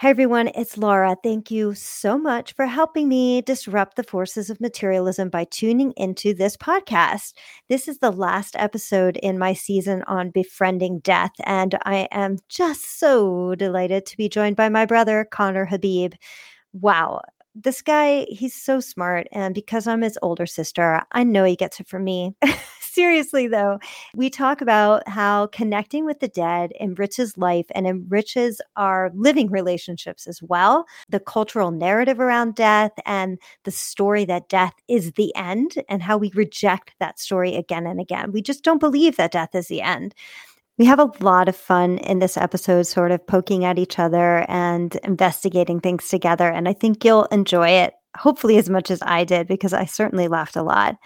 Hey everyone, it's Laura. Thank you so much for helping me disrupt the forces of materialism by tuning into this podcast. This is the last episode in my season on befriending death, and I am just so delighted to be joined by my brother, Conner Habib. Wow, this guy, he's so smart. And because I'm his older sister, I know he gets it from me. seriously, though, we talk about how connecting with the dead enriches life and enriches our living relationships as well. The cultural narrative around death and the story that death is the end and how we reject that story again and again. We just don't believe that death is the end. We have a lot of fun in this episode, sort of poking at each other and investigating things together. And I think you'll enjoy it, hopefully, as much as I did, because I certainly laughed a lot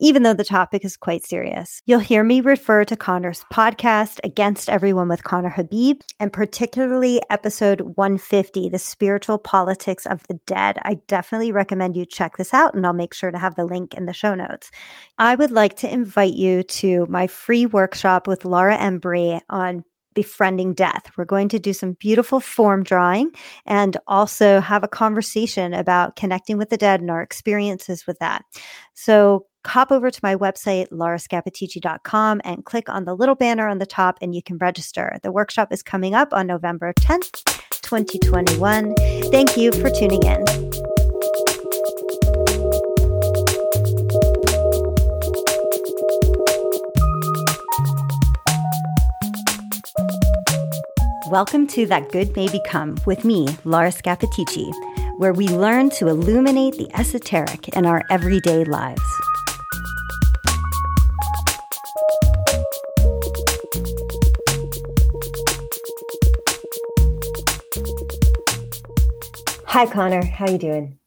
even though the topic is quite serious. You'll hear me refer to Conner's podcast, Against Everyone with Conner Habib, and particularly episode 150, The Spiritual Politics of the Dead. I definitely recommend you check this out, and I'll make sure to have the link in the show notes. I would like to invite you to my free workshop with Laura Embry on befriending death. We're going to do some beautiful form drawing and also have a conversation about connecting with the dead and our experiences with that. So hop over to my website, laurascappaticci.com, and click on the little banner on the top and you can register. The workshop is coming up on November 10th, 2021. Thank you for tuning in. Welcome to That Good May Become with me, Laura Scappaticci, where we learn to illuminate the esoteric in our everyday lives. Hi, Conner. How you doing?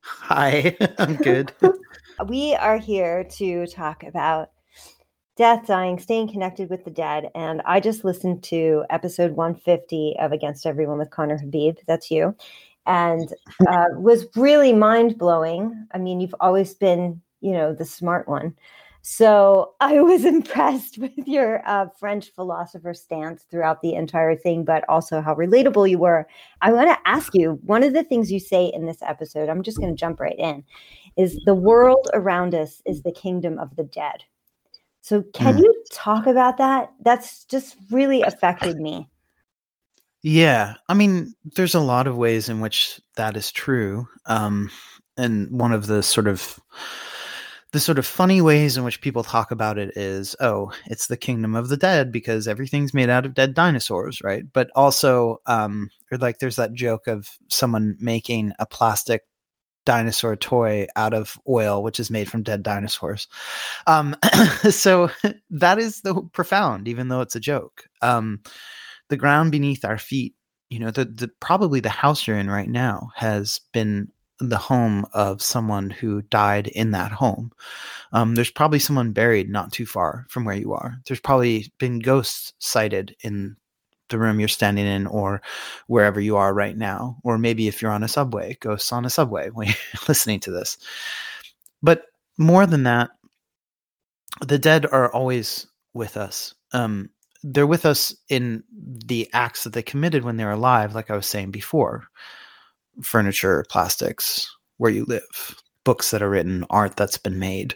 Hi, I'm good. we are here to talk about death, dying, staying connected with the dead. And I just listened to episode 150 of Against Everyone with Conner Habib. That's you. And uh, was really mind blowing. I mean, you've always been, you know, the smart one. So I was impressed with your uh, French philosopher stance throughout the entire thing, but also how relatable you were. I want to ask you one of the things you say in this episode, I'm just going to jump right in, is the world around us is the kingdom of the dead. So can mm. you talk about that? That's just really affected me. Yeah. I mean, there's a lot of ways in which that is true. Um, and one of the sort of the sort of funny ways in which people talk about it is, oh, it's the kingdom of the dead because everything's made out of dead dinosaurs, right? But also, um, or like there's that joke of someone making a plastic dinosaur toy out of oil, which is made from dead dinosaurs. Um, so that is the profound, even though it's a joke. Um, the ground beneath our feet, you know, the, the probably the house you're in right now has been the home of someone who died in that home. Um, there's probably someone buried not too far from where you are. There's probably been ghosts sighted in the room you're standing in or wherever you are right now. Or maybe if you're on a subway, ghosts on a subway when you're listening to this. But more than that, the dead are always with us. Um, they're with us in the acts that they committed when they were alive, like I was saying before furniture, plastics, where you live, books that are written, art that's been made.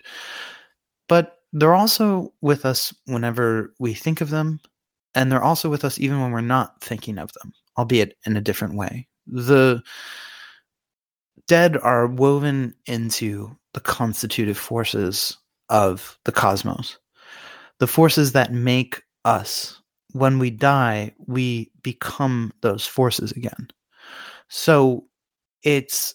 But they're also with us whenever we think of them, and they're also with us even when we're not thinking of them, albeit in a different way. The dead are woven into the constitutive forces of the cosmos, the forces that make us. When we die, we become those forces again. So it's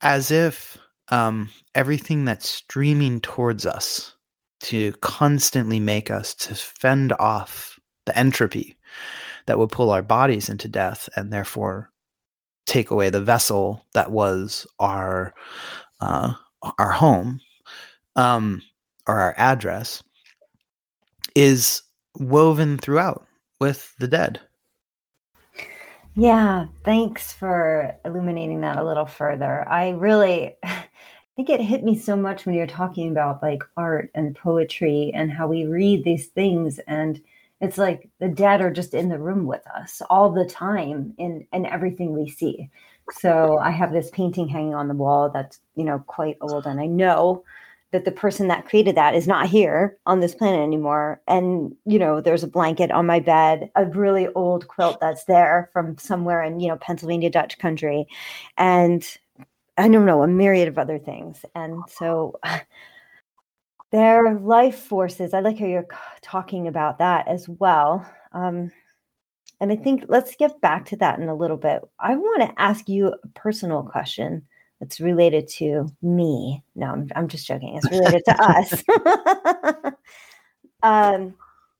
as if um, everything that's streaming towards us to constantly make us to fend off the entropy that would pull our bodies into death and therefore take away the vessel that was our uh, our home um, or our address is woven throughout with the dead yeah, thanks for illuminating that a little further. I really I think it hit me so much when you're talking about like art and poetry and how we read these things and it's like the dead are just in the room with us all the time in in everything we see so i have this painting hanging on the wall that's you know quite old and i know that the person that created that is not here on this planet anymore. And you know there's a blanket on my bed a really old quilt that's there from somewhere in you know pennsylvania dutch country. And i don't know a myriad of other things. And so their life forces i like how you're talking about that as well. Um, and i think let's get back to that in a little bit. I want to ask you a personal question that's related to me. No i'm, I'm just joking. It's related to us. Um,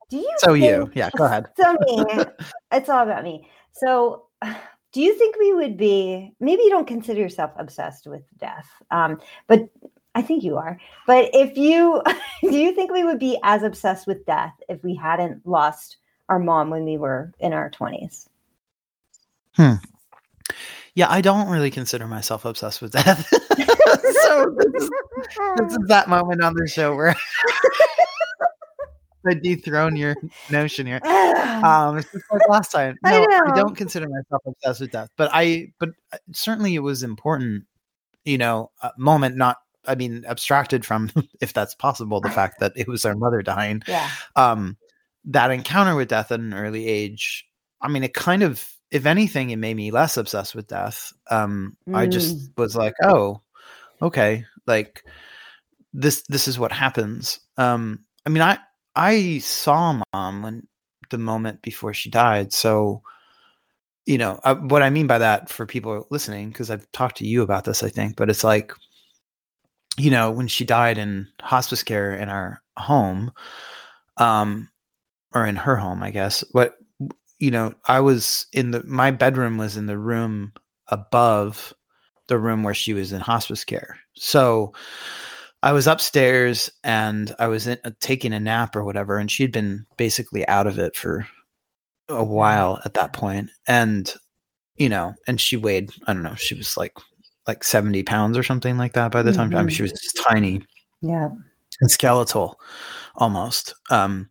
do you so you. yeah go ahead. So me. It's all about me. So do you think we would be maybe you don't consider yourself obsessed with death um, but I think you are. But if you do you think we would be as obsessed with death if we hadn't lost our mom when we were in our 20s? Hmm. Yeah, I don't really consider myself obsessed with death. so this is, this is that moment on the show where I dethrone your notion here. Um, it's just like last time. No, I, I, don't consider myself obsessed with death, but I, but uh, certainly it was important, you know, moment not I mean, abstracted from, if that's possible, the fact that it was our mother dying. Yeah. Um, that encounter with death at an early age, I mean, it kind of, if anything, it made me less obsessed with death. Um, mm. I just mm. was like, oh, okay, like this, this is what happens. Um, I mean, I, I saw mom when the moment before she died. So, you know, uh, what I mean by that for people listening, because I've talked to you about this, I think, but it's like you know, when she died in hospice care in our home, um, or in her home, I guess. What you know, I was in the my bedroom was in the room above the room where she was in hospice care. So I was upstairs and I was in, uh, taking a nap or whatever, and she'd been basically out of it for a while at that point. And you know, and she weighed, I don't know, she was like like 70 pounds or something like that by the time mm-hmm. I mean, she was just tiny. Yeah. And skeletal almost. Um,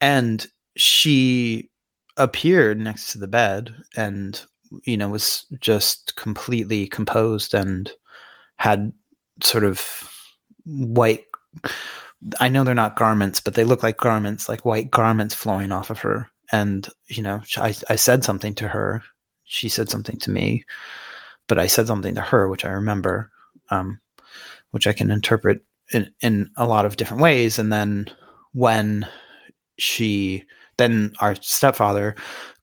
and she appeared next to the bed and, you know, was just completely composed and had sort of white. I know they're not garments, but they look like garments, like white garments flowing off of her. And, you know, I, I said something to her. She said something to me but I said something to her, which I remember, um, which I can interpret in, in a lot of different ways. And then when she, then our stepfather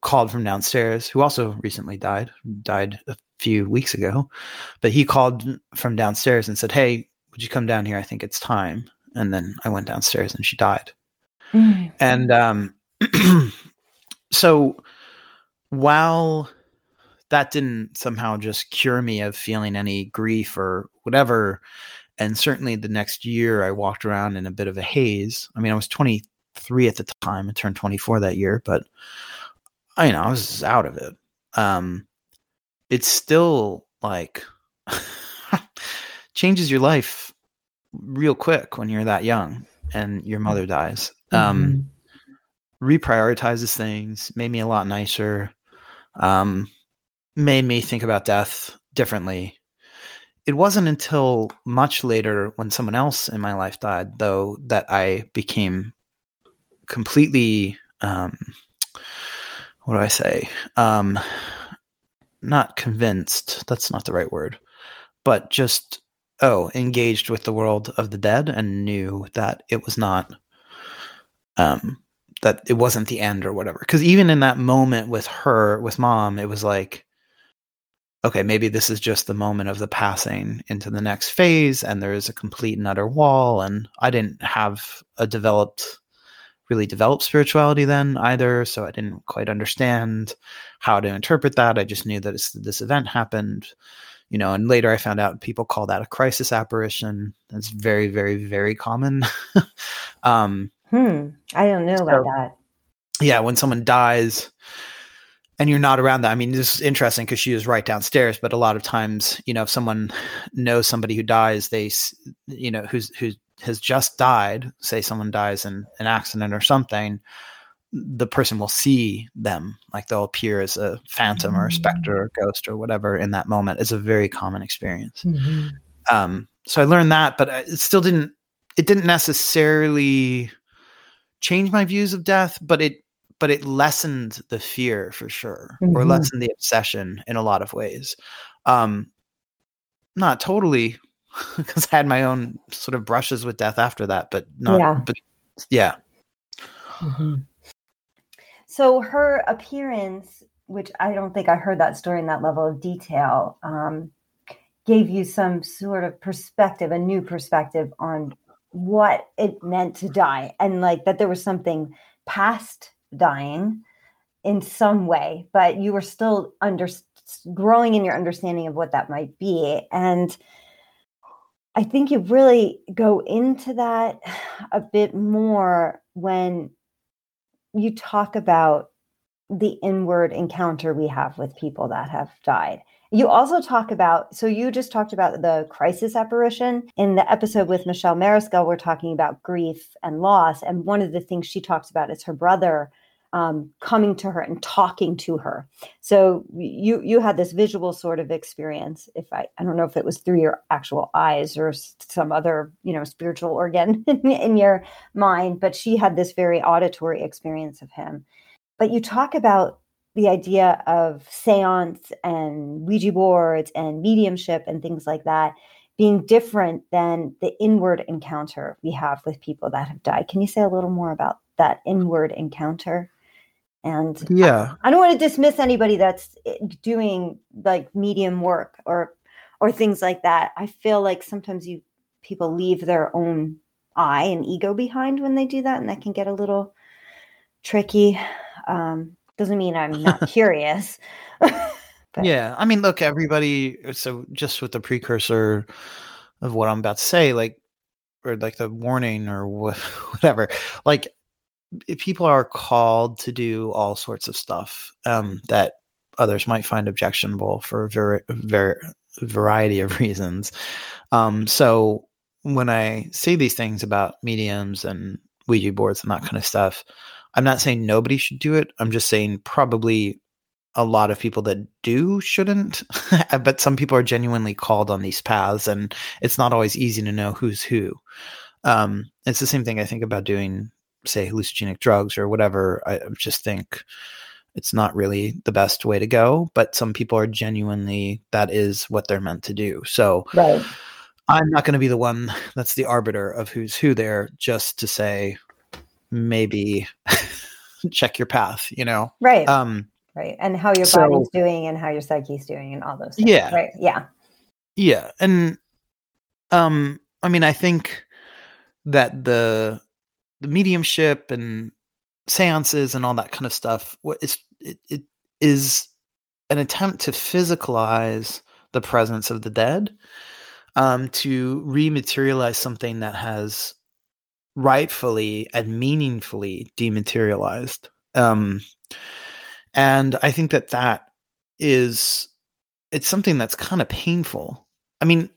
called from downstairs, who also recently died, died a few weeks ago, but he called from downstairs and said, Hey, would you come down here? I think it's time. And then I went downstairs and she died. Mm-hmm. And um, so while that didn't somehow just cure me of feeling any grief or whatever. And certainly the next year, I walked around in a bit of a haze. I mean, I was 23 at the time. I turned 24 that year, but I you know I was out of it. Um, it's still like changes your life real quick when you're that young and your mother dies. Um, mm-hmm. reprioritizes things, made me a lot nicer. Um, made me think about death differently. It wasn't until much later when someone else in my life died, though, that I became completely, um, what do I say? Um, not convinced, that's not the right word, but just, oh, engaged with the world of the dead and knew that it was not, um, that it wasn't the end or whatever. Because even in that moment with her, with mom, it was like, okay, maybe this is just the moment of the passing into the next phase, and there is a complete and utter wall. And I didn't have a developed, really develop spirituality then either, so I didn't quite understand how to interpret that. I just knew that this event happened, you know. And later I found out people call that a crisis apparition. That's very, very, very common. um, hmm. I don't know so, about that. Yeah, when someone dies and you're not around that. I mean, this is interesting because she was right downstairs, but a lot of times, you know, if someone knows somebody who dies, they, you know, who's, who has just died, say someone dies in an accident or something, the person will see them. Like they'll appear as a phantom or a specter or ghost or whatever in that moment. It's a very common experience. Mm-hmm. um, so i learned that but it still didn't it didn't necessarily change my views of death but it but it lessened the fear for sure mm-hmm. or lessened the obsession in a lot of ways. Um not totally because i had my own sort of brushes with death after that but not yeah. but yeah mm-hmm. So her appearance, which I don't think I heard that story in that level of detail, um, gave you some sort of perspective, a new perspective on what it meant to die, and like that there was something past dying in some way, but you were still under growing in your understanding of what that might be, and. I think you really go into that a bit more when you talk about the inward encounter we have with people that have died. You also talk about, so you just talked about the crisis apparition. In the episode with Michelle Mariscal, we're talking about grief and loss. And one of the things she talks about is her brother um, coming to her and talking to her. So you you had this visual sort of experience. If I I don't know if it was through your actual eyes or some other you know spiritual organ in your mind, but she had this very auditory experience of him. But you talk about the idea of seance and Ouija boards and mediumship and things like that being different than the inward encounter we have with people that have died. Can you say a little more about that inward encounter? And yeah, I, I don't want to dismiss anybody that's eh, doing like medium work or or things like that. I feel like sometimes you people leave their own eye and ego behind when they do that, and that can get a little tricky. Um, doesn't mean I'm not curious. but. Yeah, I mean, look, everybody. So just with the precursor of what I'm about to say, like, or like the warning or whatever, like people are called to do all sorts of stuff um, that others might find objectionable for a very, very variety of reasons. Um, so when I say these things about mediums and Ouija boards and that kind of stuff, I'm not saying nobody should do it. I'm just saying probably a lot of people that do shouldn't, but some people are genuinely called on these paths, and it's not always easy to know who's who. Um, it's the same thing I think about doing say hallucinogenic drugs or whatever, I just think it's not really the best way to go. But some people are genuinely that is what they're meant to do. So right. I'm not going to be the one that's the arbiter of who's who there, just to say maybe check your path. You know, right? Um, right, and how your so, body's doing and how your psyche's doing and all those. Things, yeah, right. Yeah, yeah, and um, I mean, I think that the the mediumship and seances and all that kind of stuff what it's it, it is an attempt to physicalize the presence of the dead um, to rematerialize something that has rightfully and meaningfully dematerialized um, and i think that that is it's something that's kind of painful. I mean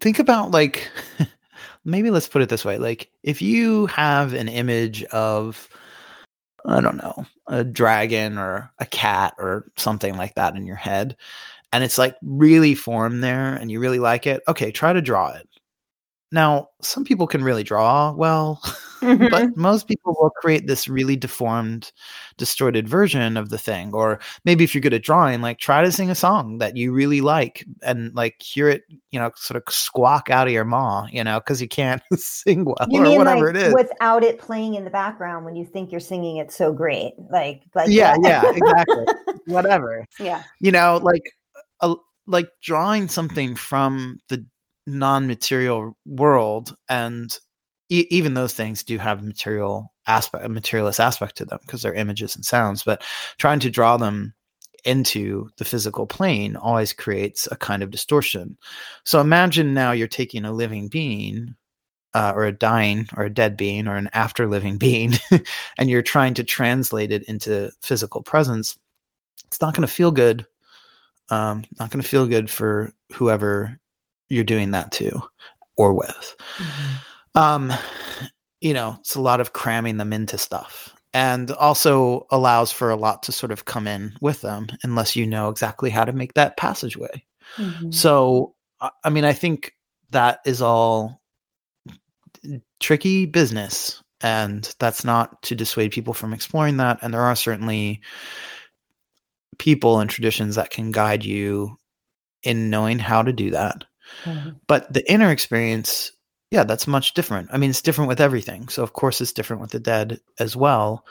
think about like maybe let's put it this way like if you have an image of i don't know a dragon or a cat or something like that in your head and it's like really formed there and you really like it okay try to draw it now, some people can really draw well, mm-hmm. but most people will create this really deformed, distorted version of the thing. Or maybe if you're good at drawing, like try to sing a song that you really like and like hear it, you know, sort of squawk out of your maw, you know, because you can't sing well you or whatever like it is. Without it playing in the background when you think you're singing it so great. Like, like yeah, yeah, exactly. whatever. Yeah. You know, like, a, like drawing something from the non-material world and e- even those things do have material aspect a materialist aspect to them because they're images and sounds but trying to draw them into the physical plane always creates a kind of distortion. So imagine now you're taking a living being uh, or a dying or a dead being or an after living being and you're trying to translate it into physical presence it's not going to feel good um, not going to feel good for whoever you're doing that to or with. Mm-hmm. Um, you know, it's a lot of cramming them into stuff. and also allows for a lot to sort of come in with them unless you know exactly how to make that passageway. Mm-hmm. So, I mean, I think that is all tricky business, and that's not to dissuade people from exploring that. And there are certainly people and traditions that can guide you in knowing how to do that. Mm-hmm. But the inner experience yeah, that's much different. I mean, it's different with everything. So of course it's different with the dead as well,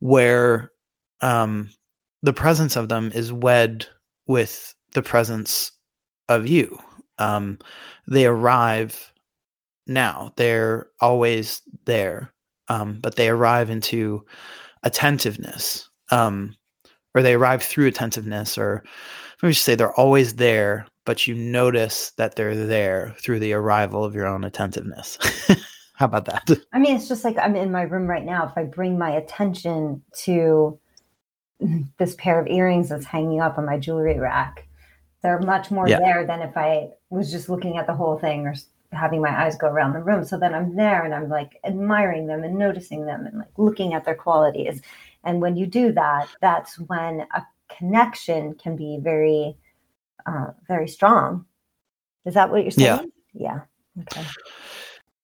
where um the presence of them is wed with the presence of you. Um they arrive now. They're always there. Um, but they arrive into attentiveness. Um, or they arrive through attentiveness, or let me just say they're always there but you notice that they're there through the arrival of your own attentiveness. How about that? I mean, it's just like I'm in my room right now. If I bring my attention to this pair of earrings that's hanging up on my jewelry rack, they're much more yeah. there than if I was just looking at the whole thing or having my eyes go around the room. So then I'm there and I'm like admiring them and noticing them and like looking at their qualities. And when you do that, that's when a connection can be very uh, very strong. Is that what you're saying? Yeah. yeah. Okay.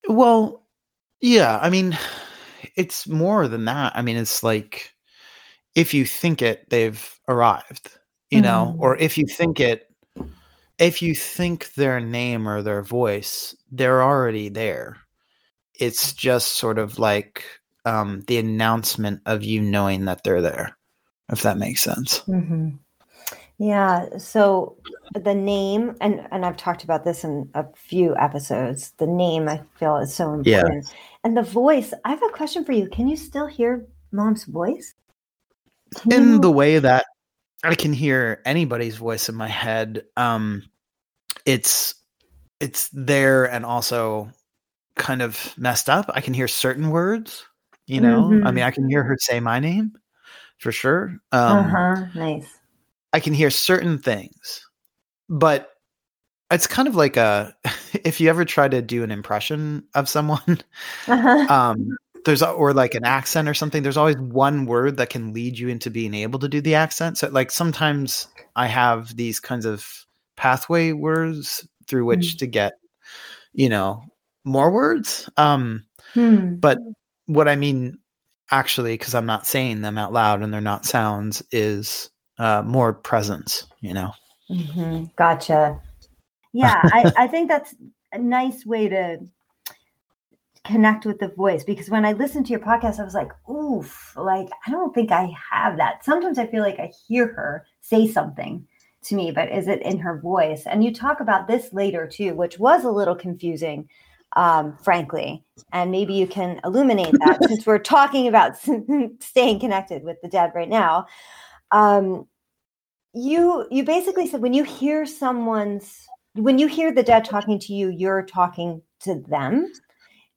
Well, yeah. I mean, it's more than that. I mean, it's like if you think it, they've arrived, you know, mm-hmm. or if you think it, if you think their name or their voice, they're already there. It's just sort of like um, the announcement of you knowing that they're there, if that makes sense. Mm-hmm. Yeah. So the name, and and I've talked about this in a few episodes. The name I feel is so important, yeah. and the voice. I have a question for you. Can you still hear mom's voice? Can in you... the way that I can hear anybody's voice in my head, um, it's it's there and also kind of messed up. I can hear certain words. You know, mm-hmm. I mean, I can hear her say my name for sure. Um, uh huh. Nice I can hear certain things, but it's kind of like a if you ever try to do an impression of someone, uh-huh. um, there's or like an accent or something. There's always one word that can lead you into being able to do the accent. So like sometimes I have these kinds of pathway words through which mm. to get, you know, more words. Um, hmm. But what I mean actually, because I'm not saying them out loud and they're not sounds, is uh, more presence, you know. Mm-hmm. Gotcha. Yeah, I, I think that's a nice way to connect with the voice because when I listened to your podcast, I was like, oof, like I don't think I have that. Sometimes I feel like I hear her say something to me, but is it in her voice? And you talk about this later too, which was a little confusing, um, frankly. And maybe you can illuminate that since we're talking about staying connected with the dead right now um, you you basically said when you hear someone's when you hear the dead talking to you, you're talking to them,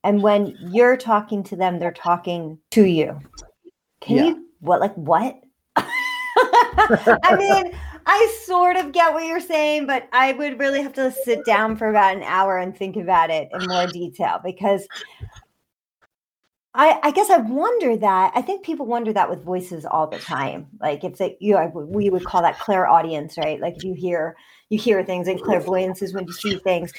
and when you're talking to them, they're talking to you. Can yeah. you what like what? I mean, I sort of get what you're saying, but I would really have to sit down for about an hour and think about it in more detail because I, I guess I wonder that. I think people wonder that with voices all the time. Like if they, you know, we would call that clairaudience, right? Like if you hear, you hear things, and clairvoyance is when you see things.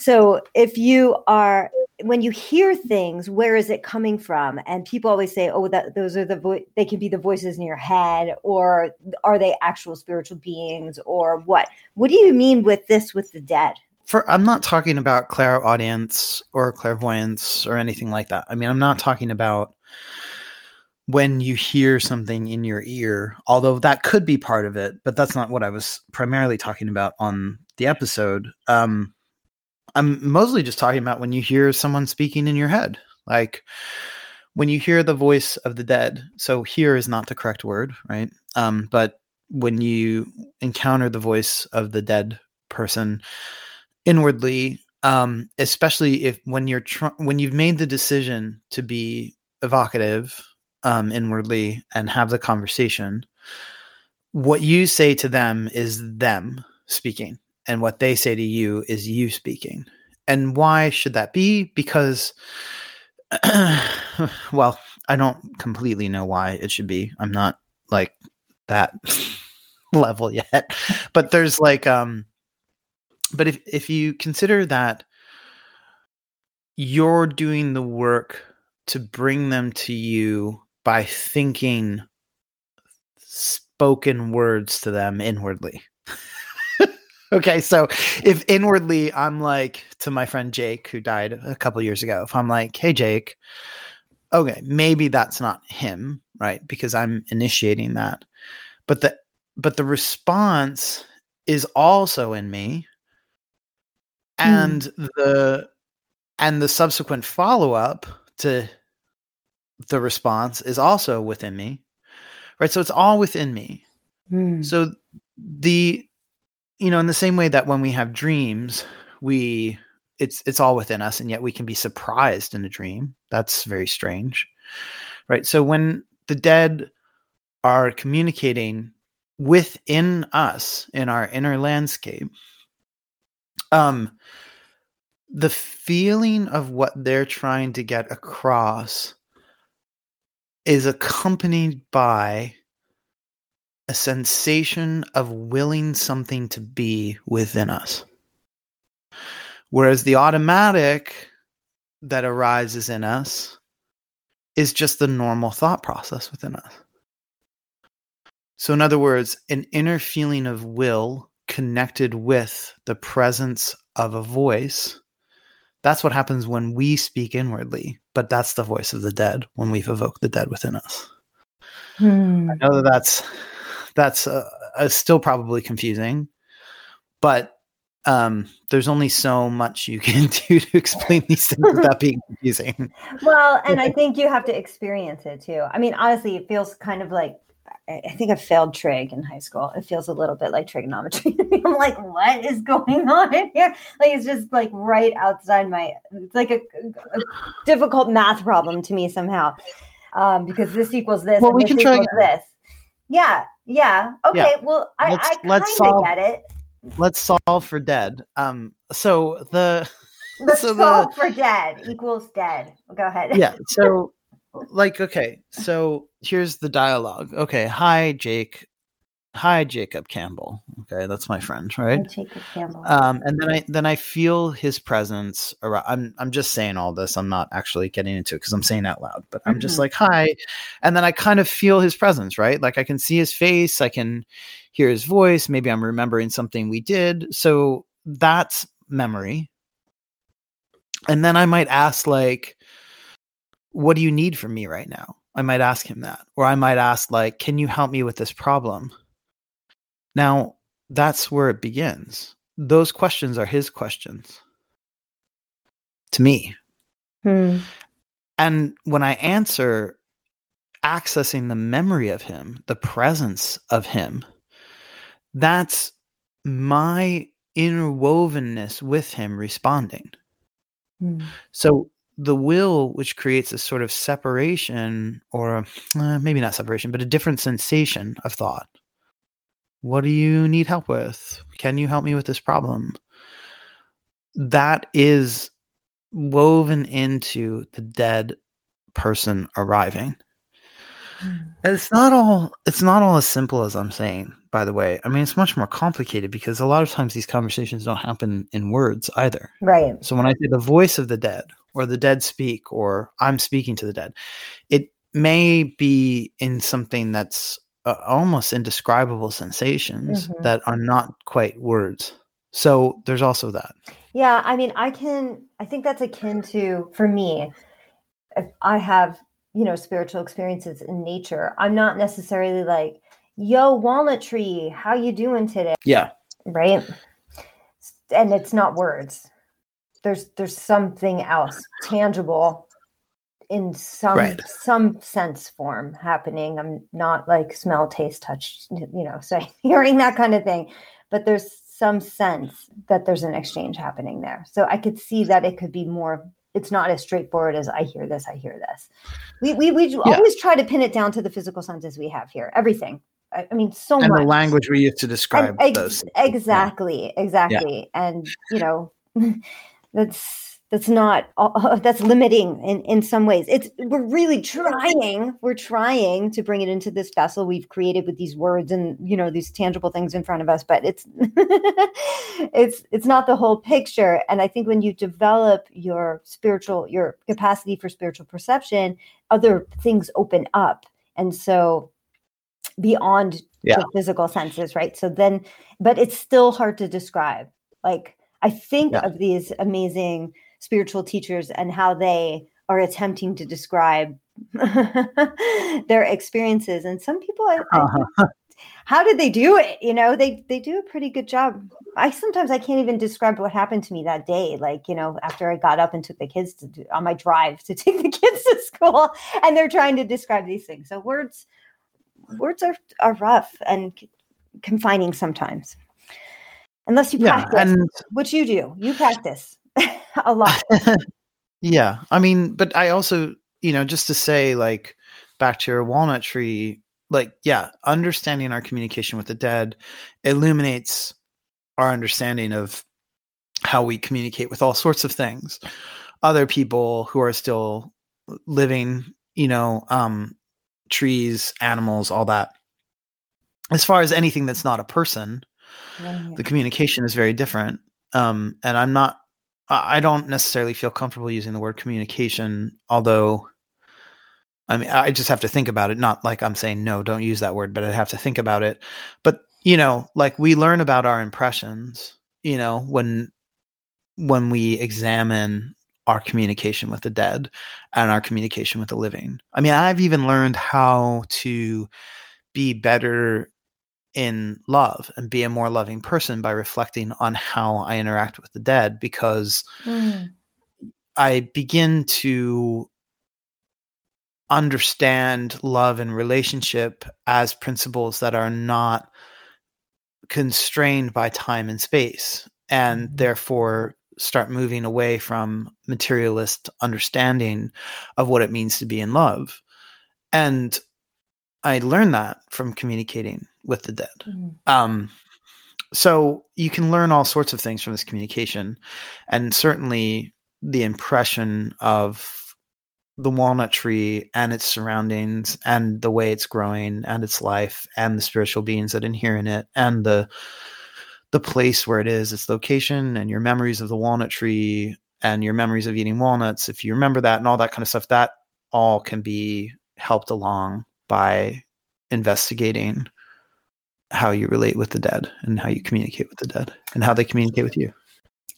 So if you are, when you hear things, where is it coming from? And people always say, "Oh, that those are the vo- they can be the voices in your head, or are they actual spiritual beings, or what? What do you mean with this with the dead? For I'm not talking about clairaudience or clairvoyance or anything like that. I mean, I'm not talking about when you hear something in your ear, although that could be part of it, but that's not what I was primarily talking about on the episode. Um, I'm mostly just talking about when you hear someone speaking in your head, like when you hear the voice of the dead. So hear is not the correct word, right? Um, but when you encounter the voice of the dead person, inwardly um, especially if when you're tr- when you've made the decision to be evocative um, inwardly and have the conversation what you say to them is them speaking and what they say to you is you speaking and why should that be because well I don't completely know why it should be. I'm not like that level yet. But there's like um but if if you consider that you're doing the work to bring them to you by thinking spoken words to them inwardly. okay, so if inwardly I'm like to my friend Jake who died a couple years ago, if I'm like, "Hey Jake, okay, maybe that's not him, right? Because I'm initiating that." But the but the response is also in me and mm. the and the subsequent follow-up to the response is also within me right so it's all within me mm. so the you know in the same way that when we have dreams we it's it's all within us and yet we can be surprised in a dream that's very strange right so when the dead are communicating within us in our inner landscape um the feeling of what they're trying to get across is accompanied by a sensation of willing something to be within us. Whereas the automatic that arises in us is just the normal thought process within us. So, in other words, an inner feeling of will connected with the presence of a voice that's what happens when we speak inwardly, but that's the voice of the dead when we've evoked the dead within us. Hmm. I know that that's that's uh, uh, still probably confusing, but um, there's only so much you can do to explain these things without being confusing. Well, and I think you have to experience it too. I mean, honestly, it feels kind of like I think I failed trig in high school. It feels a little bit like trigonometry. I'm like, what is going on in here? Like it's just like right outside my. It's like a, a difficult math problem to me somehow, um, because this equals this. Well, we can try this. Yeah, yeah. Okay. Yeah. Well, I, let's, I let's solve, get it. Let's solve for dead. Um. So the. Let's so solve the, for dead equals dead. Go ahead. Yeah. So like okay so here's the dialogue. Okay hi jake. Hi jacob campbell. Okay that's my friend right? Jacob campbell. Um and then i then i feel his presence around i'm i'm just saying all this. I'm not actually getting into it because i'm saying out loud but i'm mm-hmm. just like hi. And then i kind of feel his presence right? Like i can see his face i can hear his voice maybe i'm remembering something we did. So that's memory. And then i might ask like what do you need from me right now? I might ask him that. Or I might ask, like, can you help me with this problem? Now, that's where it begins. Those questions are his questions to me. Hmm. And when I answer, accessing the memory of him, the presence of him, that's my interwovenness with him responding. Hmm. So the will which creates a sort of separation or a, uh, maybe not separation but a different sensation of thought. What do you need help with? Can you help me with this problem? That is woven into the dead person arriving. Mm. it's not all it's not all as simple as i'm saying by the way. I mean it's much more complicated because a lot of times these conversations don't happen in words either. Right. So when i say the voice of the dead or the dead speak or I'm speaking to the dead. It may be in something that's uh, almost indescribable sensations mm-hmm. that are not quite words. So there's also that. Yeah, I mean, I can I think that's akin to for me if I have, you know, spiritual experiences in nature, I'm not necessarily like, "Yo, walnut tree, how you doing today?" Yeah. Right? And it's not words there's there's something else tangible in some right. some sense form happening i'm not like smell taste touch you know so hearing that kind of thing but there's some sense that there's an exchange happening there so i could see that it could be more it's not as straightforward as i hear this i hear this we we, we yeah. always try to pin it down to the physical senses we have here everything I, I mean so and much the language we use to describe ex- those exactly yeah. exactly yeah. and you know that's that's not uh, that's limiting in in some ways. It's we're really trying we're trying to bring it into this vessel. We've created with these words and you know these tangible things in front of us but it's it's it's not the whole picture. And i think when you develop your spiritual your capacity for spiritual perception other things open up. And so beyond yeah. physical senses right? So then but it's still hard to describe. Like i think yeah. of these amazing spiritual teachers and how they are attempting to describe their experiences and some people I, uh-huh. How did they do it you know they they do a pretty good job i sometimes i can't even describe what happened to me that day like you know after i got up and took the kids to on my drive to take the kids to school and they're trying to describe these things so words words are are rough and confining sometimes unless you yeah, practice and- which you do you practice a lot. yeah. I mean, but I also, you know, just to say, like, back to your walnut tree, like, yeah, understanding our communication with the dead illuminates our understanding of how we communicate with all sorts of things. Other people who are still living, you know, um, trees, animals, all that. As far as anything that's not a person, the communication is very different. Um, and I'm not I don't necessarily feel comfortable using the word communication, although I mean I just have to think about it. Not like I'm saying no, don't use that word, but I have to think about it. But you know, like we learn about our impressions, you know, when when we examine our communication with the dead and our communication with the living. I mean, I've even learned how to be better in love and be a more loving person by reflecting on how I interact with the dead because mm. I begin to understand love and relationship as principles that are not constrained by time and space and mm-hmm. therefore start moving away from materialist understanding of what it means to be in love and i learned that from communicating with the dead. Mm-hmm. Um, so you can learn all sorts of things from this communication, and certainly the impression of the walnut tree and its surroundings and the way it's growing and its life and the spiritual beings that inhere in it and the the place where it is its location and your memories of the walnut tree and your memories of eating walnuts if you remember that and all that kind of stuff that all can be helped along by investigating how you relate with the dead and how you communicate with the dead and how they communicate with you.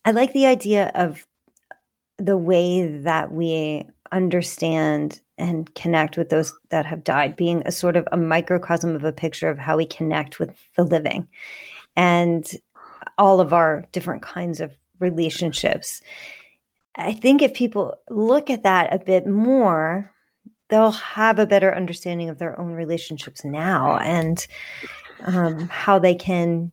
I like the idea of the way that we understand and connect with those that have died being a sort of a microcosm of a picture of how we connect with the living and all of our different kinds of relationships. I think if people look at that a bit more, they'll have a better understanding of their own relationships now and um, how they can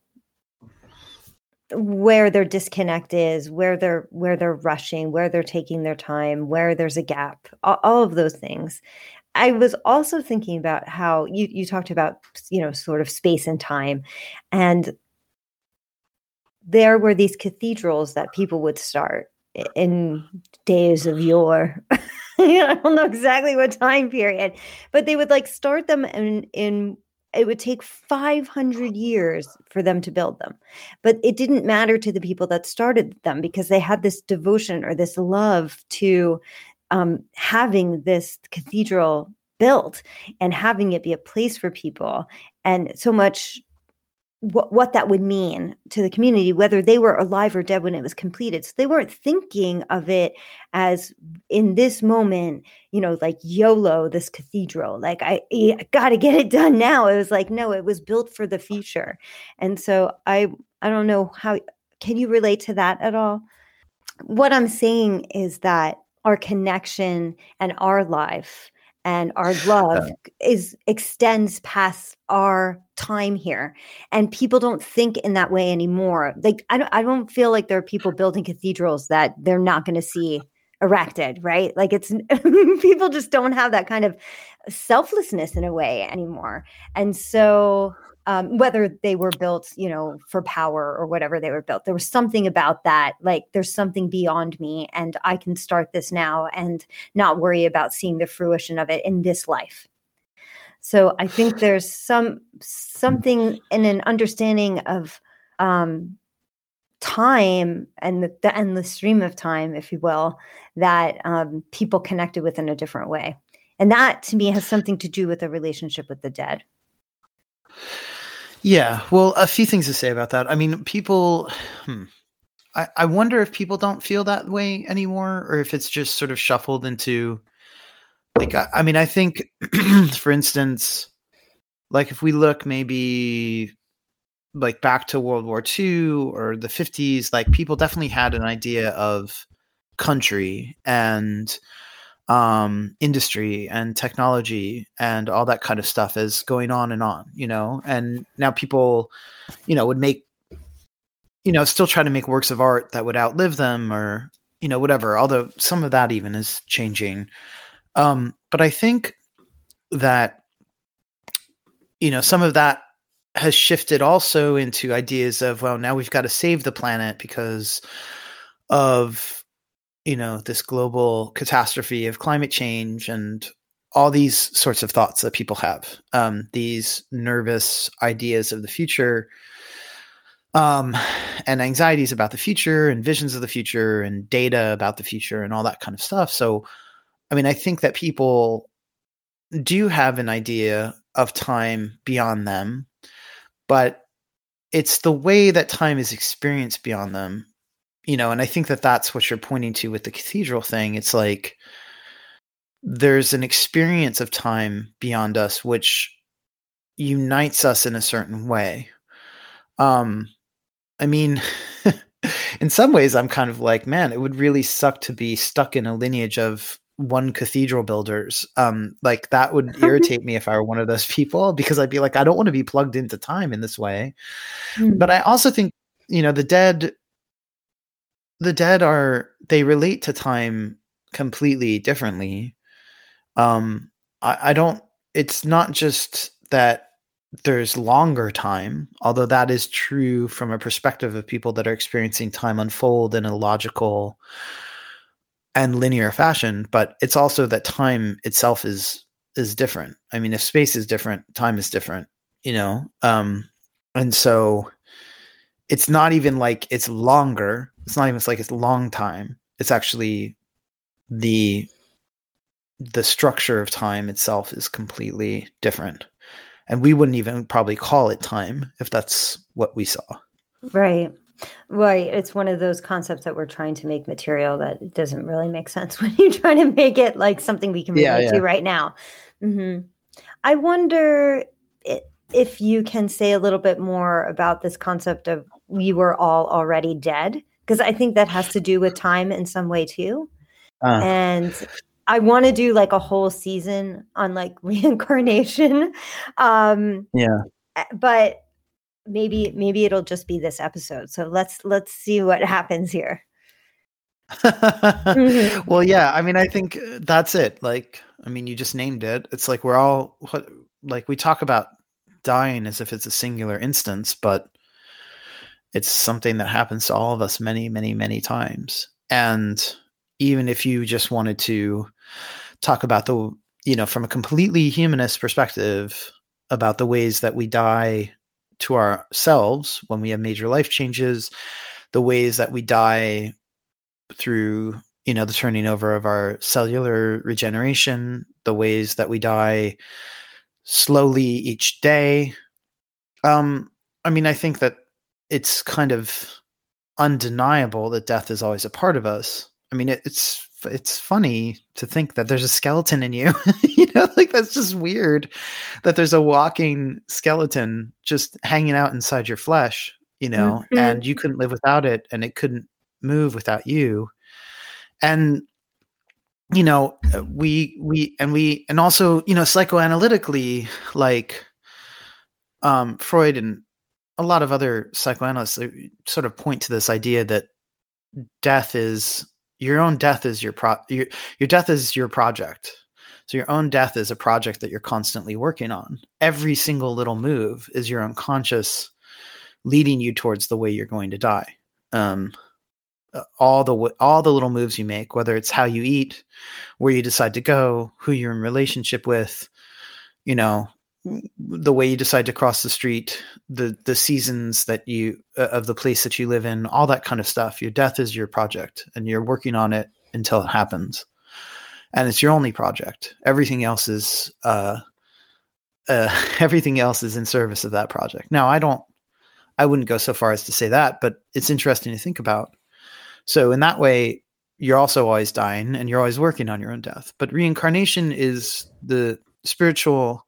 where their disconnect is where they're where they're rushing where they're taking their time where there's a gap all, all of those things. I was also thinking about how you you talked about you know sort of space and time and there were these cathedrals that people would start in days of yore I don't know exactly what time period, but they would like start them in in it would take 500 years for them to build them. But it didn't matter to the people that started them because they had this devotion or this love to um, having this cathedral built and having it be a place for people. And so much what, what that would mean to the community, whether they were alive or dead when it was completed. So they weren't thinking of it as in this moment, you know, like YOLO, this cathedral. Like I, I got to get it done now. It was like no, it was built for the future. And so I, I don't know how. Can you relate to that at all? What I'm saying is that our connection and our life and our love is extends past our time here and people don't think in that way anymore. Like i don't, I don't feel like there are people building cathedrals that they're not going to see erected right? Like it's people just don't have that kind of selflessness in a way anymore. And so um, whether they were built, you know, for power or whatever they were built. There was something about that, like there's something beyond me, and I can start this now and not worry about seeing the fruition of it in this life. So I think there's some something in an understanding of um, time and the, the, endless stream of time, if you will, that um, people connected with in a different way. And that to me has something to do with a relationship with the dead. Yeah, well, a few things to say about that. I mean, people, hmm, I, I wonder if people don't feel that way anymore, or if it's just sort of shuffled into, like, I, I mean, I think, for instance, like if we look maybe like back to World War II or the 50s, like people definitely had an idea of country and um, industry and technology and all that kind of stuff is going on and on, you know. And now people, you know, would make, you know, still try to make works of art that would outlive them or, you know, whatever. Although some of that even is changing. Um, but I think that, you know, some of that has shifted also into ideas of, well, now we've got to save the planet because of you know this global catastrophe of climate change and all these sorts of thoughts that people have um, these nervous ideas of the future um, and anxieties about the future and visions of the future and data about the future and all that kind of stuff. So i mean i think that people do have an idea of time beyond them but it's the way that time is experienced beyond them you know, and I think that that's what you're pointing to with the cathedral thing. It's like there's an experience of time beyond us which unites us in a certain way. Um, I mean, in some ways, I'm kind of like, man, it would really suck to be stuck in a lineage of one cathedral builders. Um, like that would irritate me if I were one of those people because I'd be like, I don't want to be plugged into time in this way. Mm. But I also think, you know, the dead the dead are they relate to time completely differently. Um, I, I don't. It's not just that there's longer time, although that is true from a perspective of people that are experiencing time unfold in a logical and linear fashion. But it's also that time itself is is different. I mean, if space is different, time is different. You know, um, and so it's not even like it's longer. It's not even like it's long time. It's actually the the structure of time itself is completely different. And we wouldn't even probably call it time if that's what we saw. Right. Right. It's one of those concepts that we're trying to make material that doesn't really make sense when you try to make it like something we can relate yeah, yeah. to right now. Mm-hmm. I wonder if you can say a little bit more about this concept of we were all already dead because I think that has to do with time in some way too. Uh. And I want to do like a whole season on like reincarnation. Um yeah. Eh, but maybe maybe it'll just be this episode. So let's let's see what happens here. mm-hmm. Well, yeah, I mean I think uh, that's it. Like I mean you just named it. It's like we're all what like we talk about dying as if it's a singular instance, but it's something that happens to all of us many, many, many times. And even if you just wanted to talk about the, you know, from a completely humanist perspective, about the ways that we die to ourselves when we have major life changes, the ways that we die through, you know, the turning over of our cellular regeneration, the ways that we die slowly each day. Um, I mean, I think that it's kind of undeniable that death is always a part of us. I mean, it, it's it's funny to think that there's a skeleton in you. you know, like that's just weird that there's a walking skeleton just hanging out inside your flesh, you know, mm-hmm. and you couldn't live without it and it couldn't move without you. And you know, we we and we and also, you know, psychoanalytically like um Freud and a lot of other psychoanalysts sort of point to this idea that death is your own death is your pro your, your death is your project So your own death is a project that you're constantly working on. Every single little move is your unconscious leading you towards the way you're going to die. Um, all the all the little moves you make, whether it's how you eat, where you decide to go, who you're in relationship with, you know, the way you decide to cross the street, the the seasons that you uh, of the place that you live in, all that kind of stuff. Your death is your project, and you're working on it until it happens, and it's your only project. Everything else is uh, uh, everything else is in service of that project. Now, I don't, I wouldn't go so far as to say that, but it's interesting to think about so in that way, you're also always dying and you're always working on your own death. But reincarnation is the spiritual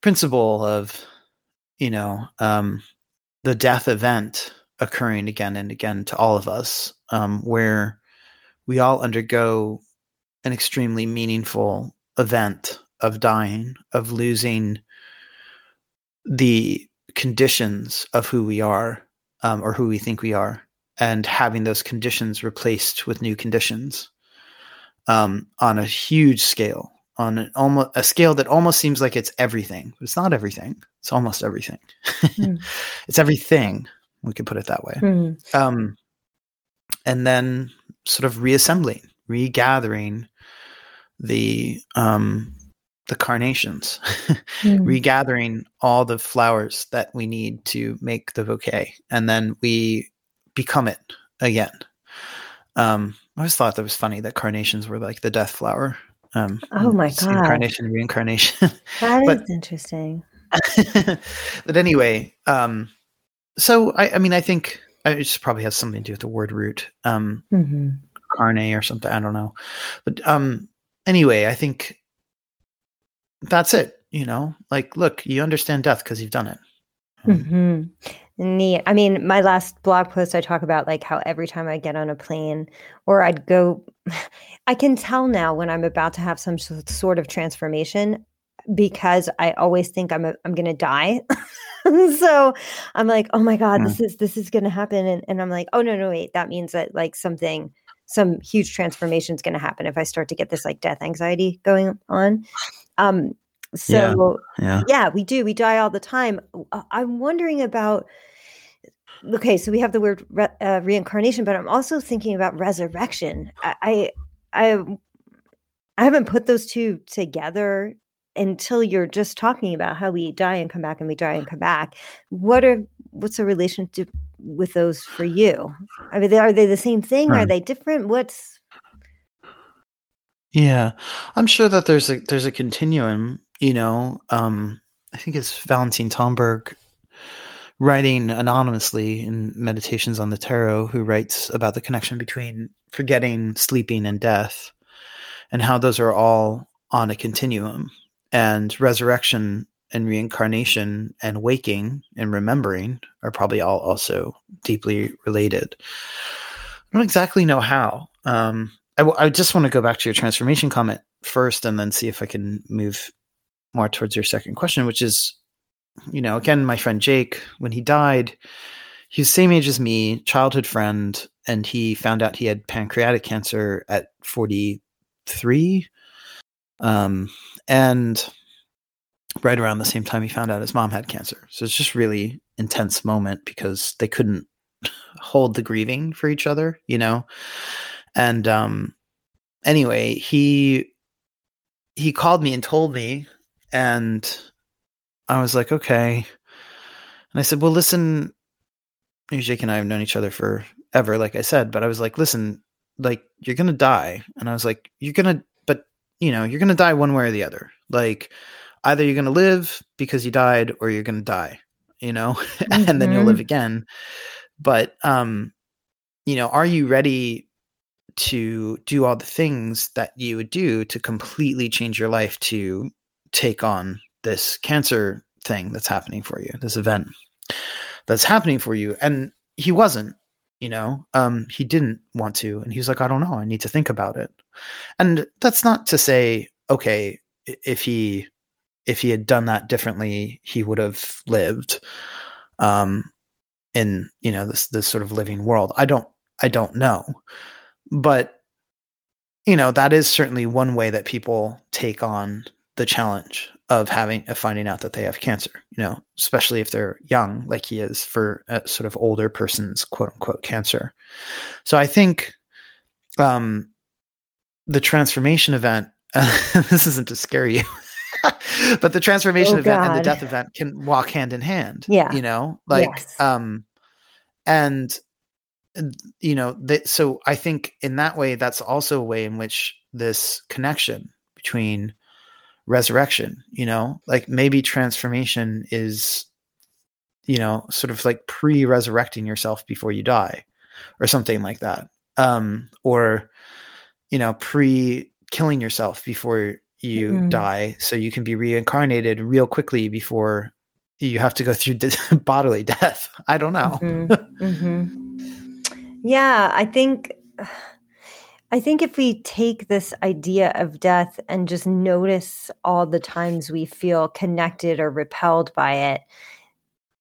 principle of, you know, um, the death event occurring again and again to all of us, um, where we all undergo an extremely meaningful event of dying, of losing the conditions of who we are um, or who we think we are and having those conditions replaced with new conditions um, on a huge scale, on an almost a scale that almost seems like it's everything, but it's not everything. It's almost everything. Mm. it's everything. We could put it that way. Mm. Um, and then sort of reassembling, regathering the um, the carnations, mm. regathering all the flowers that we need to make the bouquet, and then we become it again. Um, I always thought that was funny that carnations were like the death flower. Um, oh my god! Incarnation, reincarnation. That but, is interesting. but anyway, um, so I, I mean, I think it just probably has something to do with the word root, um, mm-hmm. carne or something. I don't know, but um, anyway, I think that's it. You know, like, look, you understand death because you've done it. Mm-hmm. Neat. I mean, my last blog post, I talk about like how every time I get on a plane or I'd go, I can tell now when I'm about to have some sort of transformation because I always think I'm a, I'm going to die. so I'm like, oh my god, this is this is going to happen, and, and I'm like, oh no no wait, that means that like something some huge transformation is going to happen if I start to get this like death anxiety going on. Um, so yeah, yeah. yeah, we do. We die all the time. Uh, I'm wondering about okay, so we have the word re- uh, reincarnation, but I'm also thinking about resurrection. I, I, I haven't put those two together until you're just talking about how we die and come back and we die and come back. What are what's the relationship with those for you? I mean, are they the same thing? Right. Are they different? What's yeah, I'm sure that there's a there's a continuum. You know, um, I think it's Valentin Tomberg writing anonymously in Meditations on the Tarot, who writes about the connection between forgetting, sleeping, and death, and how those are all on a continuum. And resurrection and reincarnation and waking and remembering are probably all also deeply related. I don't exactly know how. Um, I, w- I just want to go back to your transformation comment first and then see if I can move more towards your second question, which is you know, again, my friend Jake, when he died, he was same age as me, childhood friend, and he found out he had pancreatic cancer at 43. Um, and right around the same time he found out his mom had cancer. So it's just really intense moment because they couldn't hold the grieving for each other, you know? And um anyway, he he called me and told me and I was like, okay. And I said, well, listen, Jake and I have known each other forever, like I said, but I was like, listen, like you're gonna die, and I was like, you're gonna, but you know, you're gonna die one way or the other. Like, either you're gonna live because you died, or you're gonna die, you know, mm-hmm. and then you'll live mm-hmm. again. But um, you know, are you ready to do all the things that you would do to completely change your life to take on this cancer thing that's happening for you, this event that's happening for you. And he wasn't, you know, um, he didn't want to. And he was like, I don't know, I need to think about it. And that's not to say, okay, if he if he had done that differently, he would have lived um in, you know, this this sort of living world. I don't I don't know. But you know, that is certainly one way that people take on the challenge of having of finding out that they have cancer you know especially if they're young like he is for a sort of older person's quote unquote cancer so i think um the transformation event uh, this isn't to scare you but the transformation Oh, event and the death event can walk hand in hand Yeah. you know like Yes. um and you know that so i think in that way that's also a way in which this connection between resurrection you know? Like maybe transformation is you know sort of like pre-resurrecting yourself before you die or something like that. Um or you know pre killing yourself before you Mm. die so you can be reincarnated real quickly before you have to go through bodily death. I don't know. Mhm, mhm. Yeah, I think I think if we take this idea of death and just notice all the times we feel connected or repelled by it,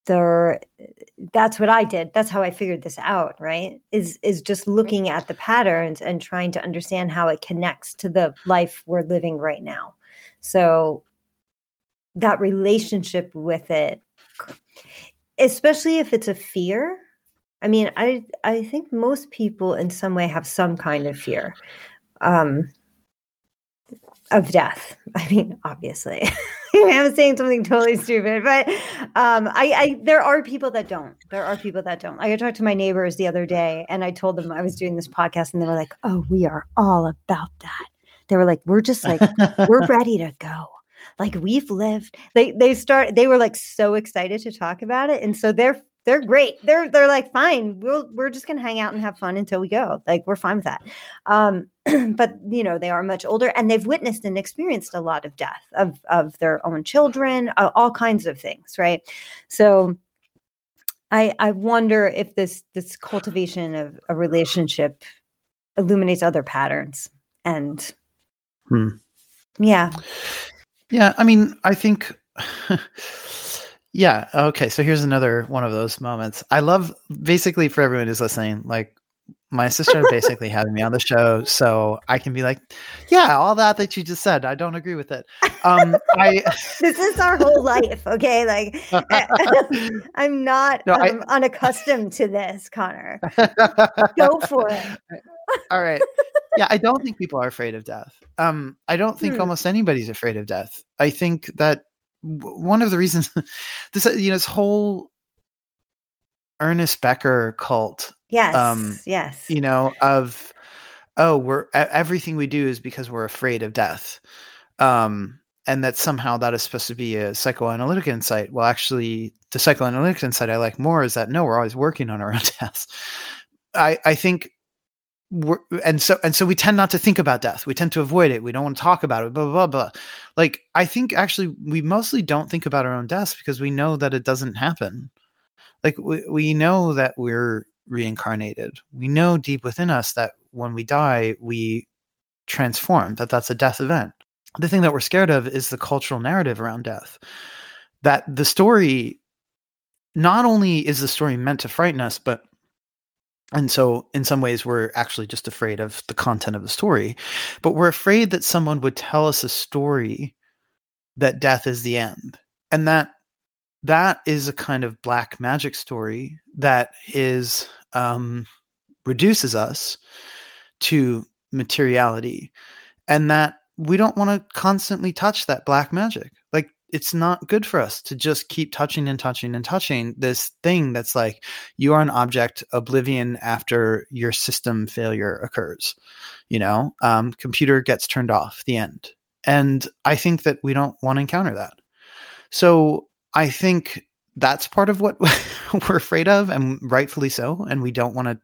there that's what I did. That's how I figured this out, right? Is is just looking at the patterns and trying to understand how it connects to the life we're living right now. So that relationship with it especially if it's a fear i mean i i think most people in some way have some kind of fear um of death. I mean obviously. I'm saying something totally stupid but um I, I there are people that don't. There are people that don't. Like i talked to my neighbors the other day and i told them i was doing this podcast and they were like oh we are all about that. They were like we're just like we're ready to go. Like we've lived. They they start they were like so excited to talk about it and so they're they're great. They're they're like fine we'll we're just gonna hang out and have fun until we go. Like we're fine with that. Um but you know they are much older and they've witnessed and experienced a lot of death of of their own children uh, all kinds of things right? So i i wonder if this this cultivation of a relationship illuminates other patterns and Hmm. yeah. Yeah, I mean, I think Yeah, okay. So here's another one of those moments. I love basically for everyone who's listening, like my sister basically having me on the show so I can be like, yeah, all that that you just said, I don't agree with it. Um I this is our whole life okay like i'm not No, I- um, unaccustomed to this Conner go for it all right. Yeah, I don't think people are afraid of death. Um I don't think Hmm. almost anybody's afraid of death. I think that one of the reasons this you know this whole Ernest Becker cult yes Um, yes. you know of oh we're everything we do is because we're afraid of death um and that somehow that is supposed to be a psychoanalytic insight. Well actually the psychoanalytic insight i like more is that no we're always working on our own deaths. I i think we're, and so and so we tend not to think about death. We tend to avoid it. We don't want to talk about it blah blah blah. Like i think actually we mostly don't think about our own deaths because we know that it doesn't happen. Like we, we know that we're reincarnated. We know deep within us that when we die we transform that that's a death event. The thing that we're scared of is the cultural narrative around death. That the story not only is the story meant to frighten us but and so in some ways we're actually just afraid of the content of the story but we're afraid that someone would tell us a story that death is the end. And that that is a kind of black magic story that is um, reduces us to materiality. And that we don't want to constantly touch that black magic. Like it's not good for us to just keep touching and touching and touching this thing that's like you are an object oblivion after your system failure occurs you know? Um, computer gets turned off the end. And i think that we don't want to encounter that. So i think that's part of what we're afraid of and rightfully so and we don't want to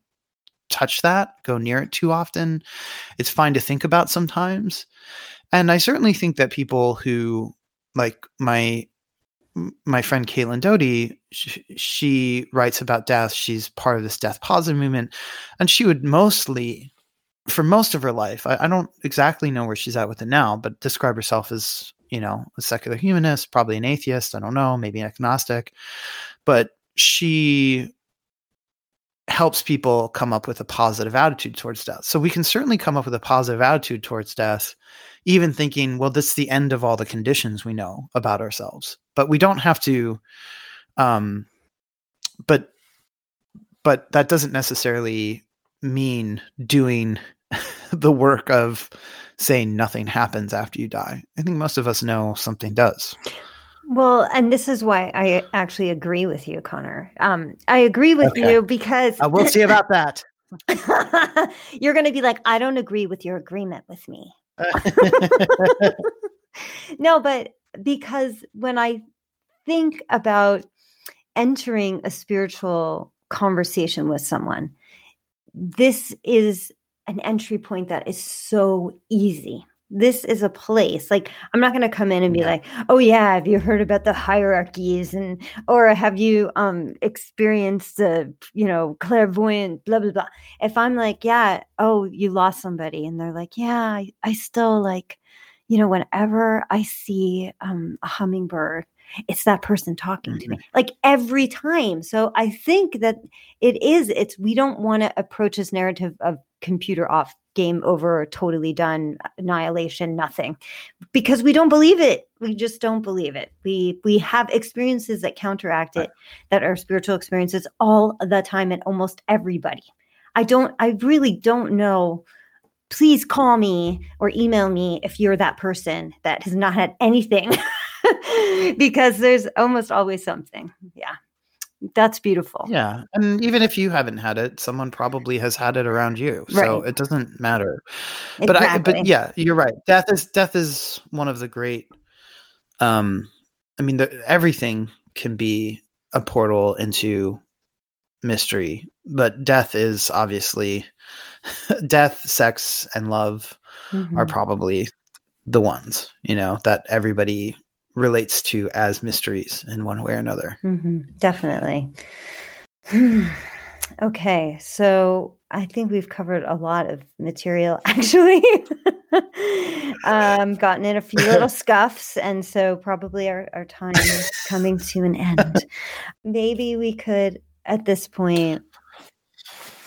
touch that go near it too often. It's fine to think about sometimes. And i certainly think that people who like my my friend Caitlin Doughty, she, she writes about death. She's part of this death positive movement, and she would mostly, for most of her life, I, I don't exactly know where she's at with it now, but describe herself as you know a secular humanist, probably an atheist. I don't know, maybe an agnostic, but she helps people come up with a positive attitude towards death. So we can certainly come up with a positive attitude towards death, even thinking, well, this is the end of all the conditions we know about ourselves. But we don't have to um but but that doesn't necessarily mean doing the work of saying nothing happens after you die. I think most of us know something does. Well, and this is why I actually agree with you, Conner. Um, I agree with Okay. you because Uh, we'll see about that. you're going to be like, I don't agree with your agreement with me. no, but because when I think about entering a spiritual conversation with someone, this is an entry point that is so easy. This is a place like I'm not going to come in and be Yeah. like, "Oh yeah, have you heard about the hierarchies and or have you um experienced the, you know, clairvoyant blah blah blah." If I'm like, "Yeah, oh, you lost somebody." And they're like, "Yeah, I, I still like you know, whenever I see um, a hummingbird, it's that person talking to me mm-hmm. like every time. So I think that it is, it's, we don't want to approach this narrative of computer off, game over, totally done, annihilation, nothing, because we don't believe it. We just don't believe it. We, we have experiences that counteract it, that are spiritual experiences all the time and almost everybody. I don't, I really don't know please call me or email me if you're that person that has not had anything because there's almost always something. Yeah. That's beautiful. Yeah. And even if you haven't had it, someone probably has had it around you. So Right. it doesn't matter. But I but yeah, you're right. Death is death is one of the great um I mean the, everything can be a portal into mystery, but death is obviously death, sex and love are Mhm. probably the ones, you know, that everybody relates to as mysteries in one way or another. Mhm, Definitely. okay. So I think we've covered a lot of material actually. um, gotten in a few little scuffs. And so probably our, our time is coming to an end. Maybe we could, at this point,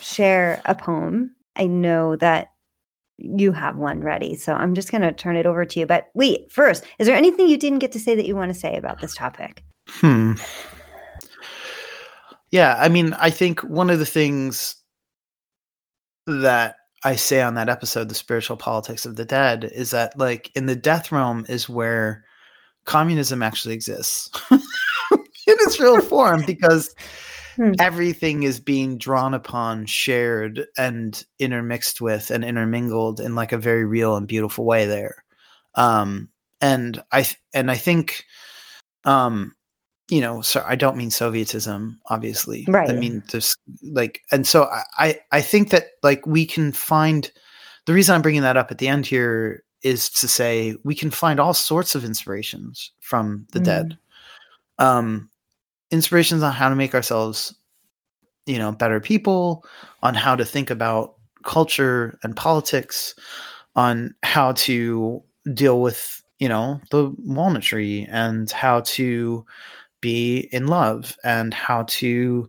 share a poem. I know that you have one ready. So I'm just going to turn it over to you. But wait, first, is there anything you didn't get to say that you want to say about this topic? Hmm. Yeah, I mean, I think one of the things that I say on that episode, The Spiritual Politics of the Dead, is that, like, in the death realm is where communism actually exists in its real form because Hmm. everything is being drawn upon, shared, and intermixed with and intermingled in like a very real and beautiful way there. Um, and I th- and I think um you know so i don't mean sovietism obviously Right. i mean just like and so I, I think that like we can find the reason i'm bringing that up at the end here is to say we can find all sorts of inspirations from the Mm. dead um inspirations on how to make ourselves you know better people on how to think about culture and politics on how to deal with you know the walnut tree and how to be in love and how to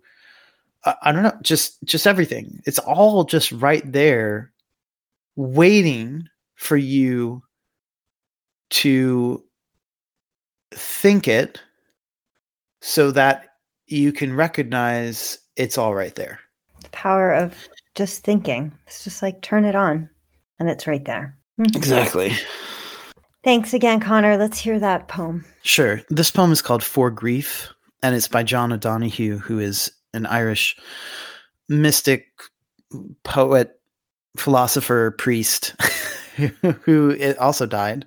I I don't know just just everything. It's all just right there waiting for you to think it so that you can recognize it's all right there The power of just thinking. It's just like turn it on and it's right there. Mhm. exactly Thanks again, Conner. Let's hear that poem. Sure. This poem is called For Grief, and it's by John O'Donohue, who is an Irish mystic, poet, philosopher, priest, who also died,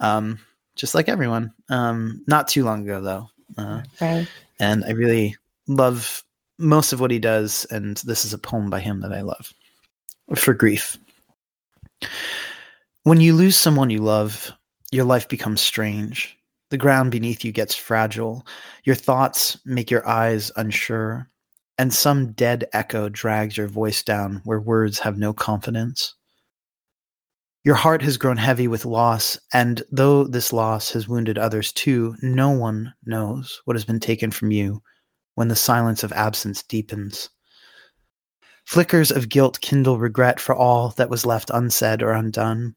um, just like everyone. Um, not too long ago, though. Uh, Right. and I really love most of what he does, and this is a poem by him that I love. For Grief. When you lose someone you love, your life becomes strange. The ground beneath you gets fragile. Your thoughts make your eyes unsure. And some dead echo drags your voice down where words have no confidence. Your heart has grown heavy with loss, and though this loss has wounded others too, no one knows what has been taken from you when the silence of absence deepens. Flickers of guilt kindle regret for all that was left unsaid or undone.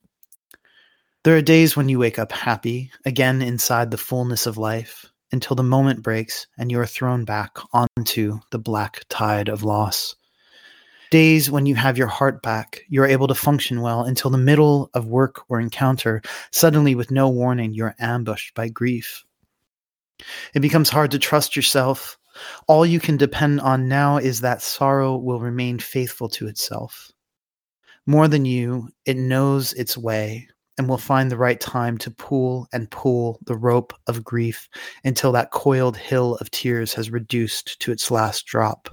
There are days when you wake up happy, again inside the fullness of life, until the moment breaks and you are thrown back onto the black tide of loss. Days when you have your heart back, you are able to function well until the middle of work or encounter, suddenly with no warning, you are ambushed by grief. It becomes hard to trust yourself. All you can depend on now is that sorrow will remain faithful to itself. More than you, it knows its way and will find the right time to pull and pull the rope of grief until that coiled hill of tears has reduced to its last drop.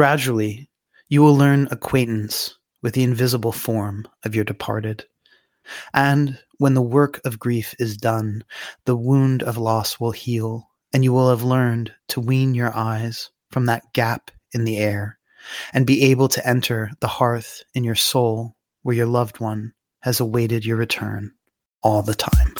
Gradually, you will learn acquaintance with the invisible form of your departed. And when the work of grief is done, the wound of loss will heal, and you will have learned to wean your eyes from that gap in the air and be able to enter the hearth in your soul where your loved one has awaited your return all the time.